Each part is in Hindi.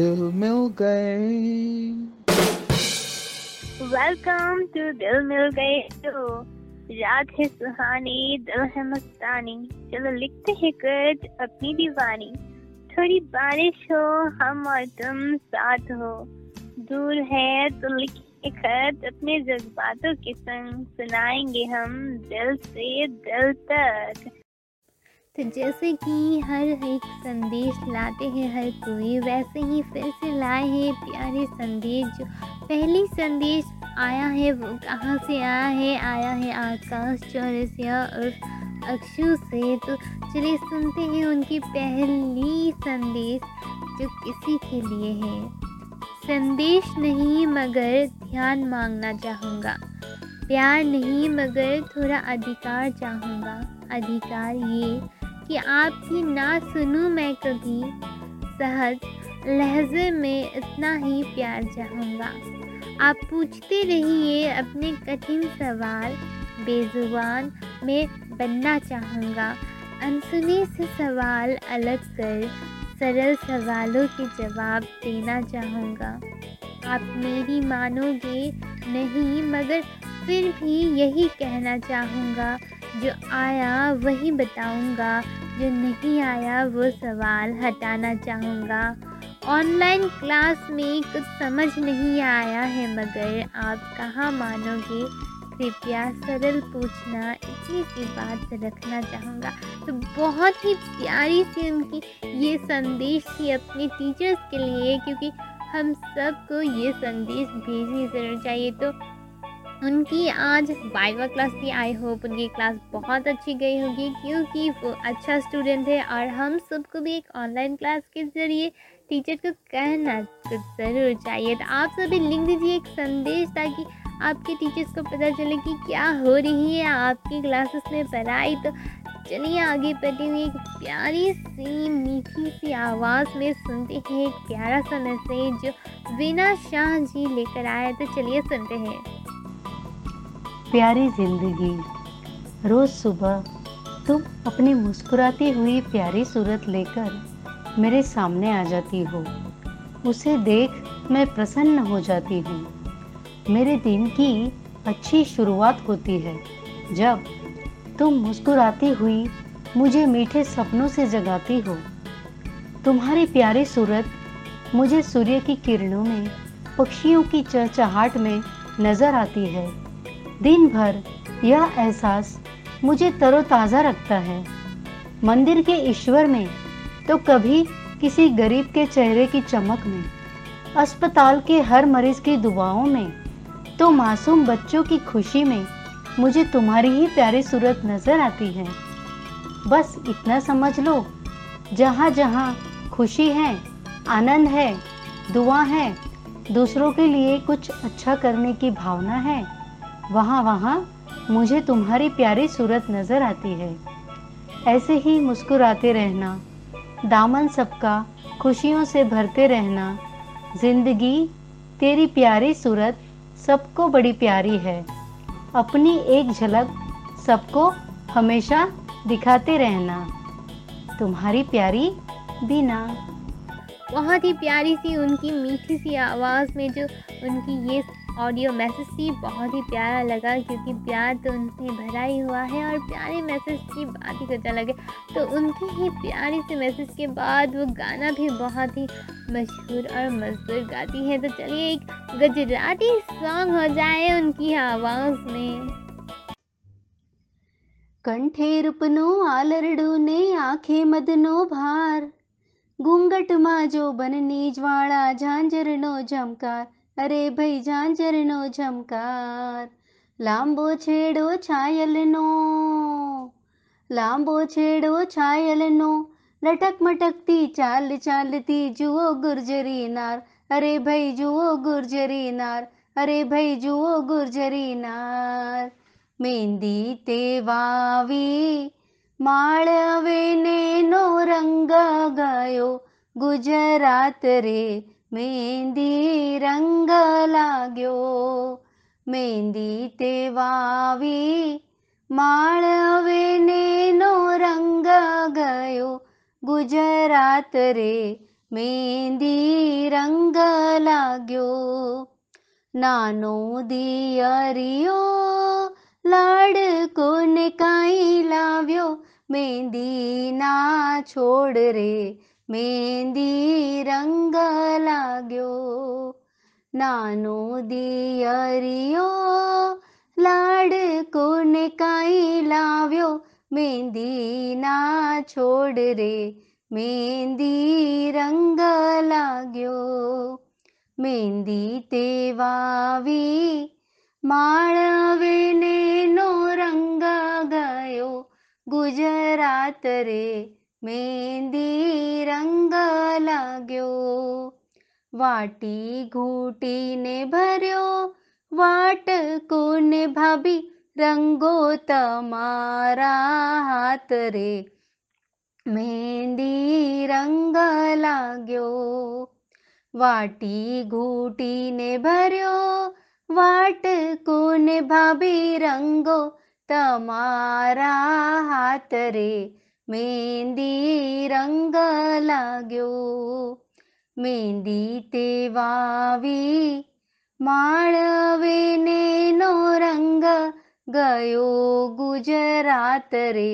दिल मिल गए। वेलकम टू दिल मिल गए रात है सुहानी, दिल है मस्तानी चलो लिखते हैं कुछ अपनी दीवानी। थोड़ी बारिश हो, हम और तुम साथ हो। दूर है तो लिखे खत अपने जज्बातों के संग। सुनाएँगे हम दिल से दिल तक। तो जैसे कि हर एक संदेश लाते हैं, हर कोई वैसे ही फिर से लाए हैं। प्यारे संदेश, जो पहली संदेश आया है, वो कहाँ से आया है? आया है आकाश, चौरसिया और अक्षु से। तो चलिए सुनते हैं उनकी पहली संदेश, जो किसी के लिए है। संदेश नहीं, मगर ध्यान मांगना चाहूँगा। प्यार नहीं, मगर थोड़ा अधिकार चाहूँगा। अधिकार ये कि आपकी ना सुनूं मैं कभी। सहज लहजे में इतना ही प्यार चाहूँगा। आप पूछते रहिए अपने कठिन सवाल, बेजुबान में बनना चाहूँगा। अनसुने से सवाल अलग कर, सरल सवालों के जवाब देना चाहूँगा। आप मेरी मानोगे नहीं, मगर फिर भी यही कहना चाहूँगा। जो आया वही बताऊँगा। जो नहीं आया वो सवाल हटाना चाहूँगा। ऑनलाइन क्लास में कुछ समझ नहीं आया है, मगर आप कहाँ मानोगे? कृपया सरल पूछना, इतनी सी बात रखना चाहूँगा। तो बहुत ही प्यारी सी उनकी ये संदेश थी अपने टीचर्स के लिए, क्योंकि हम सबको ये संदेश भेजनी ज़रूर चाहिए। तो उनकी आज वाइवा क्लास थी आई होप उनकी क्लास बहुत अच्छी गई होगी, क्योंकि वो अच्छा स्टूडेंट है और हम सबको भी एक ऑनलाइन क्लास के ज़रिए टीचर को कहना तो ज़रूर चाहिए। तो आप सभी लिख दीजिए एक संदेश ताकि आपके टीचर्स को पता चले कि क्या हो रही है आपकी क्लासेस में पढ़ाई। तो चलिए आगे बढ़ते हुए एक प्यारी सी, मीठी सी आवाज़ में सुनते हैं एक प्यारा सा मैसेज जो वीना शाह जी लेकर आए। तो चलिए सुनते हैं। प्यारी ज़िंदगी। रोज़ सुबह तुम अपनी मुस्कुराती हुई प्यारी सूरत लेकर मेरे सामने आ जाती हो। उसे देख मैं प्रसन्न हो जाती हूँ। मेरे दिन की अच्छी शुरुआत होती है। जब तुम मुस्कुराती हुई मुझे मीठे सपनों से जगाती हो, तुम्हारी प्यारी सूरत मुझे सूर्य की किरणों में, पक्षियों की चहचहाट में नज़र आती है। दिन भर यह एहसास मुझे तरोताज़ा रखता है। मंदिर के ईश्वर में तो कभी किसी गरीब के चेहरे की चमक में, अस्पताल के हर मरीज़ की दुआओं में तो मासूम बच्चों की खुशी में मुझे तुम्हारी ही प्यारी सूरत नज़र आती है। बस इतना समझ लो, जहाँ जहाँ खुशी है, आनंद है, दुआ है, दूसरों के लिए कुछ अच्छा करने की भावना है। वहाँ वहाँ मुझे तुम्हारी प्यारी सूरत नज़र आती है। ऐसे ही मुस्कुराते रहना, दामन सबका खुशियों से भरते रहना, ज़िंदगी तेरी प्यारी सूरत सबको बड़ी प्यारी है। अपनी एक झलक सबको हमेशा दिखाते रहना, तुम्हारी प्यारी बीना। बहुत ही प्यारी सी उनकी मीठी सी आवाज़ में जो उनकी ये ऑडियो मैसेज थी बहुत ही प्यारा लगा क्योंकि प्यार तो उनसे भरा ही हुआ है और प्यारे मैसेज की बात ही कुछ अलग है तो उनके ही प्यारे से मैसेज के बाद वो गाना भी बहुत ही मशहूर और मजबूर गाती है तो चलिए एक गुजराती सॉन्ग हो जाए उनकी आवाज़ में કંઠે રૂપનો આલરડો ને આંખે મદનો ભાર ઘૂંઘટમાં જો બનની જ્વાળા ઝાંઝરનો ઝમકાર અરે ભાઈ ઝાંઝરનો ઝમકાર, લાંબો છેડો છાયલનો, લાંબો છેડો છાયલનો લટક મટકતી ચાલ ચાલતી જુઓ ગુર્જરી નાર, અરે ભાઈ જુઓ ગુર્જરી નાર, અરે ભાઈ જુઓ ગુર્જરી નાર. મહેંદી તે વાવી માળવેને નો રંગ ગયો, ગુજરાત રે મહેંદી રંગ લાગ્યો મહેંદી તે વાવી માળવેનેનો રંગ ગયો. ગુજરાત રે મહેંદી રંગ લાગ્યો નાનો દિયરિયો લાડકોને કાંઈ લાવ્યો. મહેંદીના છોડ રે મેંદી રંગ લાગ્યો નાનો દિયરિયો લાડકોને કાંઈ લાવ્યો મેંદીના છોડ રે મેંદી રંગ લાગ્યો મેંદી તે વાવી માળવેને નો રંગ ગયો ગુજરાત રે મહેંદી રંગ લાગ્યો વાટી ઘૂંટીને ભર્યો વાટ કોને ભાભી રંગો તમારા હાથ રે મહેંદી રંગ લાગ્યો વાટી ઘૂંટીને ભર્યો વાટ કોને ભાભી રંગો તમારા હાથ રે મહેંદી રંગ લાગ્યો મહેંદી તે વાવી માળવેને નો રંગ ગયો ગુજરાત રે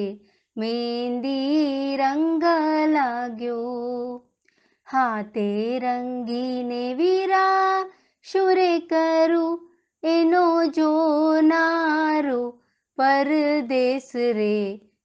મહેંદી રંગ લાગ્યો હાથે રંગીને વીરા શુરે કરું એનો જો નારું પરદેશ રે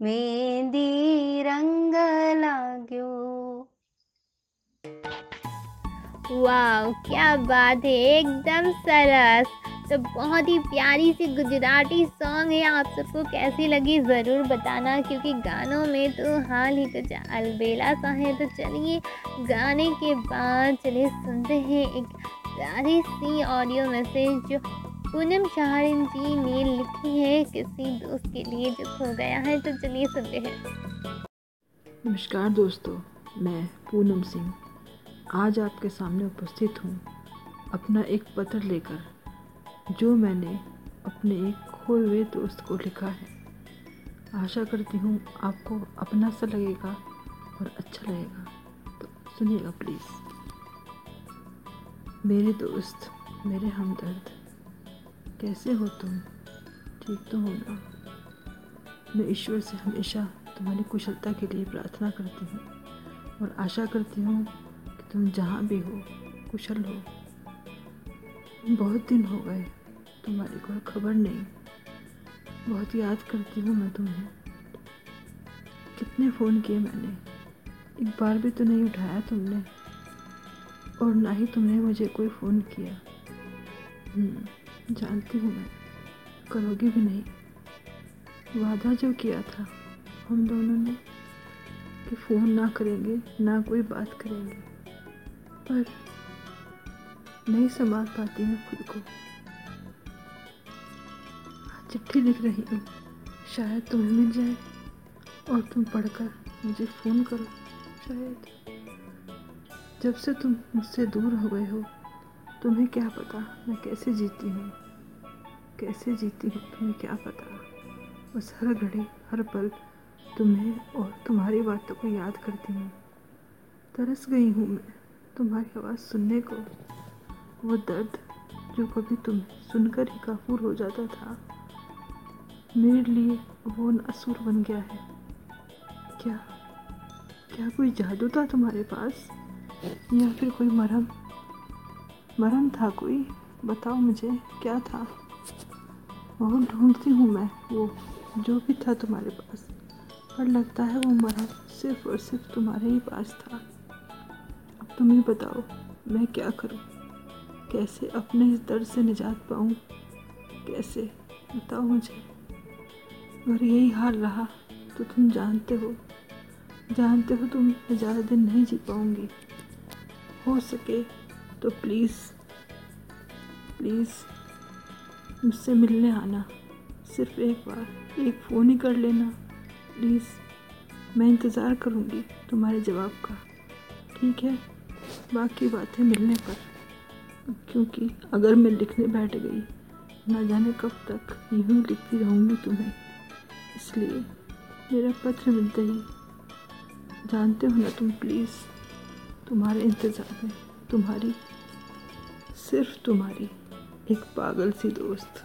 मेहंदी रंग लाग्यो। वाह क्या बात है, एकदम सरस। तो बहुत ही प्यारी सी गुजराती सॉन्ग है, आप सबको कैसी लगी ज़रूर बताना, क्योंकि गानों में तो हाल ही कुछ अलबेला सा है तो चलिए गाने के बाद चलिए सुनते हैं एक प्यारी सी ऑडियो मैसेज जो पूनम शाहरिन जी ने लिखी है किसी दोस्त के लिए जो खो गया है तो चलिए सुनते हैं। नमस्कार दोस्तों, मैं पूनम सिंह। आज आपके सामने उपस्थित हूँ अपना एक पत्र लेकर, जो मैंने अपने एक खोए हुए दोस्त को लिखा है। आशा करती हूँ आपको अपना सा लगेगा और अच्छा लगेगा। तो सुनिएगा प्लीज़ मेरे दोस्त, मेरे हमदर्द कैसे हो तुम? ठीक तो हो ना? मैं ईश्वर से हमेशा तुम्हारी कुशलता के लिए प्रार्थना करती हूँ और आशा करती हूँ कि तुम जहाँ भी हो कुशल हो। बहुत दिन हो गए तुम्हारी कोई खबर नहीं। बहुत याद करती हूँ मैं तुम्हें। कितने फ़ोन किए मैंने। एक बार भी तो नहीं उठाया तुमने। और ना ही तुमने मुझे कोई फ़ोन किया। हम्म, जानती हूँ मैं। करोगी भी नहीं। वादा जो किया था, हम दोनों ने कि फ़ोन ना करेंगे, ना कोई बात करेंगे। पर नहीं संभाल पाती हूँ खुद को। चिट्ठी लिख रही हूँ, शायद तुम्हें मिल जाए और तुम पढ़कर मुझे फ़ोन करो, शायद। जब से तुम मुझसे दूर हो गए हो तुम्हें क्या पता मैं कैसे जीती हूँ? कैसे जीती हूँ तुम्हें क्या पता? बस हर घड़ी, हर पल तुम्हें और तुम्हारी बातों को याद करती हूँ। तरस गई हूँ मैं तुम्हारी आवाज़ सुनने को। वो दर्द जो कभी तुम्हें सुनकर ही काफूर हो जाता था, मेरे लिए वो असुर बन गया है। क्या क्या कोई जादू था तुम्हारे पास? या फिर कोई मरहम? मरहम था कोई? बताओ मुझे, क्या था? बहुत ढूंढती हूँ मैं वो, जो भी था तुम्हारे पास। पर लगता है वो मरहम सिर्फ़ और सिर्फ़ तुम्हारे ही पास था। अब तुम ही बताओ, मैं क्या करूँ? कैसे अपने इस दर्द से निजात पाऊँ? कैसे? बताओ मुझे। अगर यही हाल रहा तो तुम जानते हो। जानते हो तुम ज़्यादा दिन नहीं जी पाऊँगी। हो सके तो प्लीज़ प्लीज़ मुझसे मिलने आना। सिर्फ़ एक बार, एक फ़ोन ही कर लेना। प्लीज़ मैं इंतज़ार करूँगी तुम्हारे जवाब का। ठीक है? बाकी बातें मिलने पर। क्योंकि अगर मैं लिखने बैठ गई, ना जाने कब तक यूँ लिखती रहूँगी तुम्हें। इसलिए मेरा पत्र मिलते ही। जानते हो ना तुम प्लीज़ तुम्हारे इंतज़ार में, तुम्हारी सिर्फ़ तुम्हारी एक पागल सी दोस्त।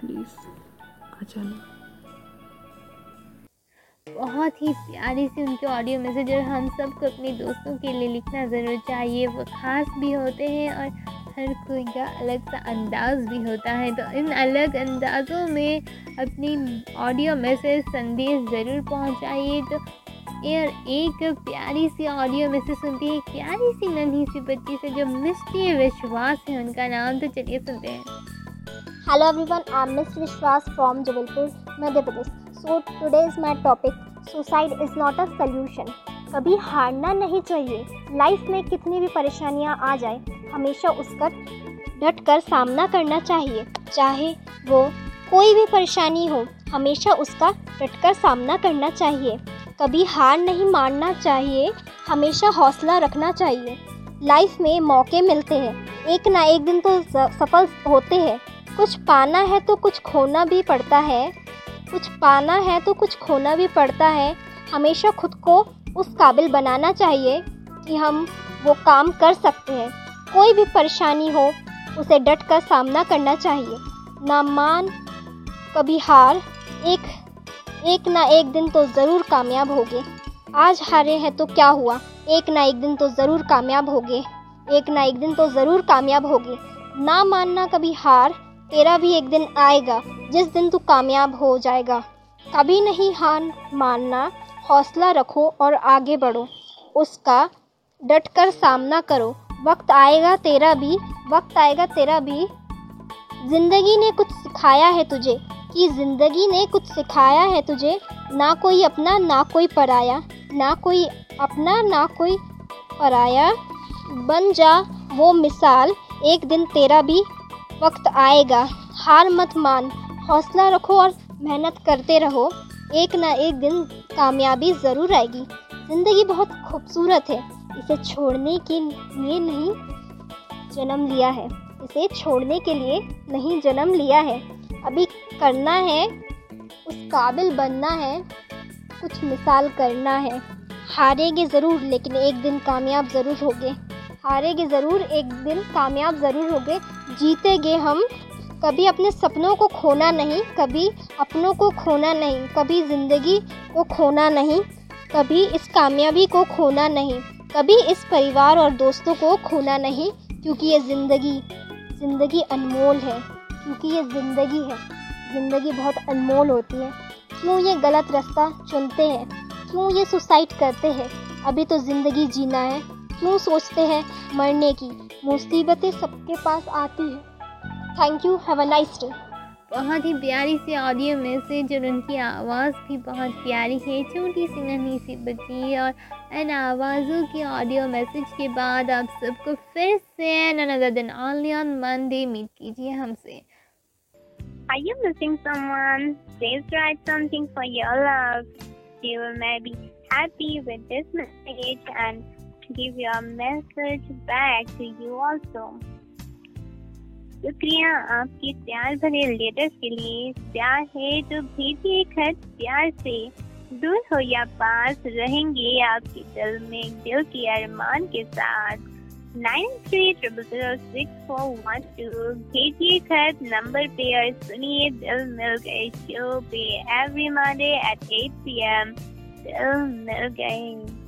प्लीज़, आ जाना। बहुत ही प्यारी सी उनके ऑडियो मैसेज और हम सबको अपने दोस्तों के लिए लिखना ज़रूर चाहिए। वो ख़ास भी होते हैं और हर कोई का अलग सा अंदाज़ भी होता है। तो इन अलग अंदाज़ों में अपनी ऑडियो मैसेज संदेश ज़रूर पहुंचाइए। तो यार एक प्यारी सी ऑडियो मैसेज सुनती है प्यारी सी नन्ही सी बच्ची से जो मिस्टी विश्वास है उनका नाम तो चलिए सुनते हैं। Hello everyone, I'm Miss विश्वास from Jabalpur Madhya Pradesh so today is my topic suicide is not a solution. कभी हारना नहीं चाहिए। लाइफ में कितनी भी परेशानियाँ आ जाए हमेशा उसका डट कर सामना करना चाहिए। चाहे वो कोई भी परेशानी हो हमेशा उसका डट कर सामना करना चाहिए। कभी हार नहीं मानना चाहिए, हमेशा हौसला रखना चाहिए। लाइफ में मौके मिलते हैं, एक ना एक दिन तो सफल होते हैं। कुछ पाना है तो कुछ खोना भी पड़ता है। कुछ पाना है तो कुछ खोना भी पड़ता है। हमेशा खुद को उस काबिल बनाना चाहिए कि हम वो काम कर सकते हैं। कोई भी परेशानी हो, उसे डट कर सामना करना चाहिए। ना मान, कभी हार, एक एक ना एक दिन तो ज़रूर कामयाब होगे। आज हारे हैं तो क्या हुआ? एक ना एक दिन तो ज़रूर कामयाब होगे। एक ना एक दिन तो ज़रूर कामयाब होगे। ना मानना कभी हार, तेरा भी एक दिन आएगा, जिस दिन तू कामयाब हो जाएगा। कभी नहीं हार मानना, हौसला रखो और आगे बढ़ो। उसका डट कर सामना करो। वक्त आएगा तेरा भी, वक्त आएगा तेरा भी। ज़िंदगी ने कुछ सिखाया है तुझे। कि ज़िंदगी ने कुछ सिखाया है तुझे, ना कोई अपना, ना कोई पराया, ना कोई अपना, ना कोई पराया। बन जा वो मिसाल, एक दिन तेरा भी वक्त आएगा। हार मत मान, हौसला रखो और मेहनत करते रहो। एक ना एक दिन कामयाबी ज़रूर आएगी। ज़िंदगी बहुत खूबसूरत है, इसे छोड़ने के लिए नहीं जन्म लिया है। इसे छोड़ने के लिए नहीं जन्म लिया है। अभी करना है, उस काबिल बनना है, कुछ मिसाल करना है। हारेंगे ज़रूर, लेकिन एक दिन कामयाब ज़रूर होंगे। हारेंगे ज़रूर, एक दिन कामयाब ज़रूर होंगे। जीतेंगे हम, कभी अपने सपनों को खोना नहीं, कभी अपनों को खोना नहीं, कभी ज़िंदगी को खोना नहीं, कभी इस कामयाबी को खोना नहीं, कभी इस परिवार और दोस्तों को खोना नहीं, क्योंकि ये ज़िंदगी ज़िंदगी अनमोल है। क्योंकि ये ज़िंदगी है। ज़िंदगी बहुत अनमोल होती है। क्यों ये गलत रास्ता चुनते हैं? क्यों ये सुसाइड करते हैं? अभी तो ज़िंदगी जीना है। क्यों सोचते हैं मरने की? मुसीबतें सबके पास आती हैं। Thank you have a nice day बहुत ही प्यारी सी ऑडियो मैसेज और उनकी आवाज़ भी बहुत प्यारी है, छोटी सी, नन्ही सी, बच्ची और इन आवाज़ों की ऑडियो मैसेज के बाद आप सबको फिर से दिन ऑनली ऑन मंडे मीट कीजिए हमसे। Are you missing someone? Please write something for your love. She will maybe happy with this message and give your message back to you also. शुक्रिया आपके प्यार भरे लेटर्स के लिए प्यार है तो भेजिए खत प्यार से दूर हो या पास रहेंगे आपके दिल में दिल के अरमान के साथ nine three triple zero six four one two भेजिए खत नंबर पे और सुनिए दिल मिल गए शो पे every Monday at eight P M दिल मिल गए